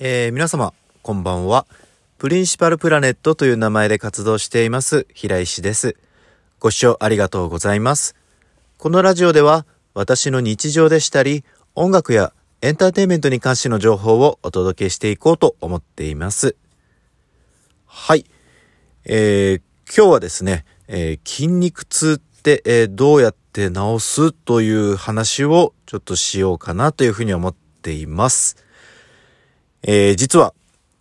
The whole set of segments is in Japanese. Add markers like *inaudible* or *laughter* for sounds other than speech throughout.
えー、皆様、こんばんは。プリンシパルプラネットという名前で活動しています、平石です。ご視聴ありがとうございます。このラジオでは、私の日常でしたり、音楽やエンターテインメントに関しての情報をお届けしていこうと思っています。はい。えー、今日はですね、えー、筋肉痛って、えー、どうやって治すという話をちょっとしようかなというふうに思っています。えー、実は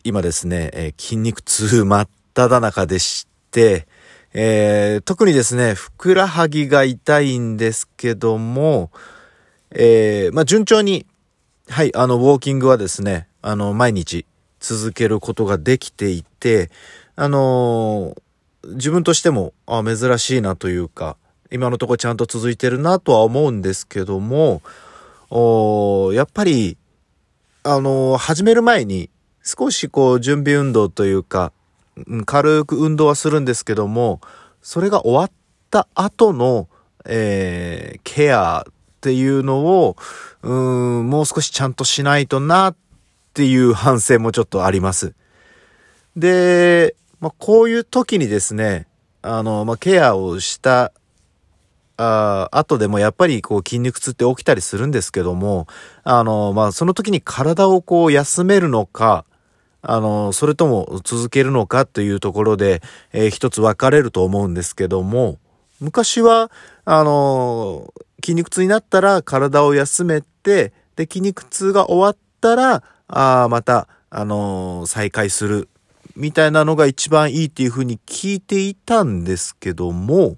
今ですね、えー、筋肉痛真っ只中でして、えー、特にですね、ふくらはぎが痛いんですけども、え、まあ、順調に、はい、あの、ウォーキングはですね、あの、毎日続けることができていて、あの、自分としても、あ、珍しいなというか、今のとこちゃんと続いてるなとは思うんですけども、おやっぱり、あの、始める前に少しこう準備運動というか、軽く運動はするんですけども、それが終わった後の、えー、ケアっていうのを、うん、もう少しちゃんとしないとなっていう反省もちょっとあります。で、まあ、こういう時にですね、あの、まあ、ケアをしたあ後でもやっぱりこう筋肉痛って起きたりするんですけども、あの、まあ、その時に体をこう休めるのか、あの、それとも続けるのかというところで、えー、一つ分かれると思うんですけども、昔は、あの、筋肉痛になったら体を休めて、で、筋肉痛が終わったら、あまた、あの再開する、みたいなのが一番いいっていうふうに聞いていたんですけども、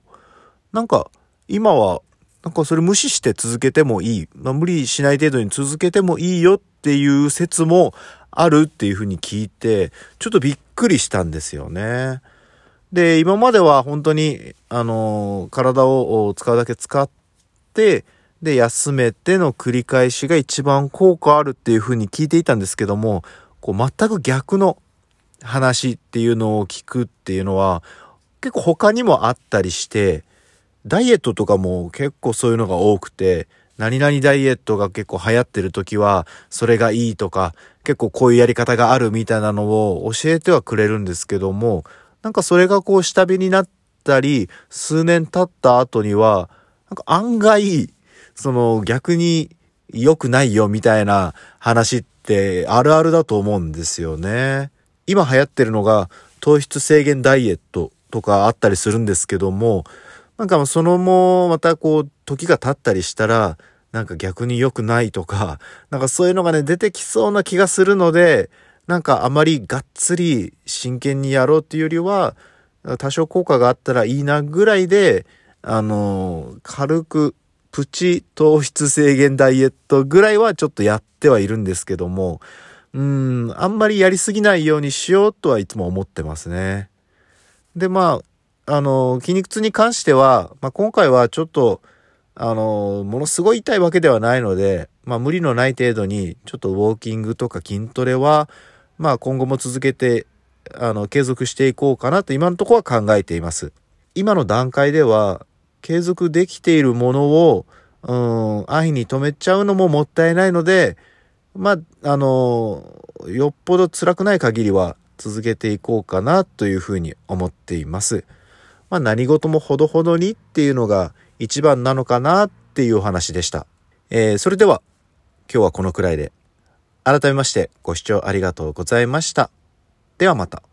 なんか、今は、なんかそれ無視して続けてもいい。まあ、無理しない程度に続けてもいいよっていう説もあるっていうふうに聞いて、ちょっとびっくりしたんですよね。で、今までは本当に、あのー、体を使うだけ使って、で、休めての繰り返しが一番効果あるっていうふうに聞いていたんですけども、こう全く逆の話っていうのを聞くっていうのは、結構他にもあったりして、ダイエットとかも結構そういうのが多くて、何々ダイエットが結構流行ってる時は、それがいいとか、結構こういうやり方があるみたいなのを教えてはくれるんですけども、なんかそれがこう下火になったり、数年経った後には、なんか案外、その逆に良くないよみたいな話ってあるあるだと思うんですよね。今流行ってるのが糖質制限ダイエットとかあったりするんですけども、なんかそのもまたこう時が経ったりしたらなんか逆に良くないとか *laughs* なんかそういうのがね出てきそうな気がするのでなんかあまりがっつり真剣にやろうっていうよりは多少効果があったらいいなぐらいであの軽くプチ糖質制限ダイエットぐらいはちょっとやってはいるんですけどもうんあんまりやりすぎないようにしようとはいつも思ってますね。でまああの、筋肉痛に関しては、まあ、今回はちょっと、あの、ものすごい痛いわけではないので、まあ、無理のない程度に、ちょっとウォーキングとか筋トレは、まあ、今後も続けて、あの、継続していこうかなと今のところは考えています。今の段階では、継続できているものを、うん、安易に止めちゃうのももったいないので、まあ、あの、よっぽど辛くない限りは続けていこうかなというふうに思っています。まあ、何事もほどほどにっていうのが一番なのかなっていうお話でした。えー、それでは今日はこのくらいで。改めましてご視聴ありがとうございました。ではまた。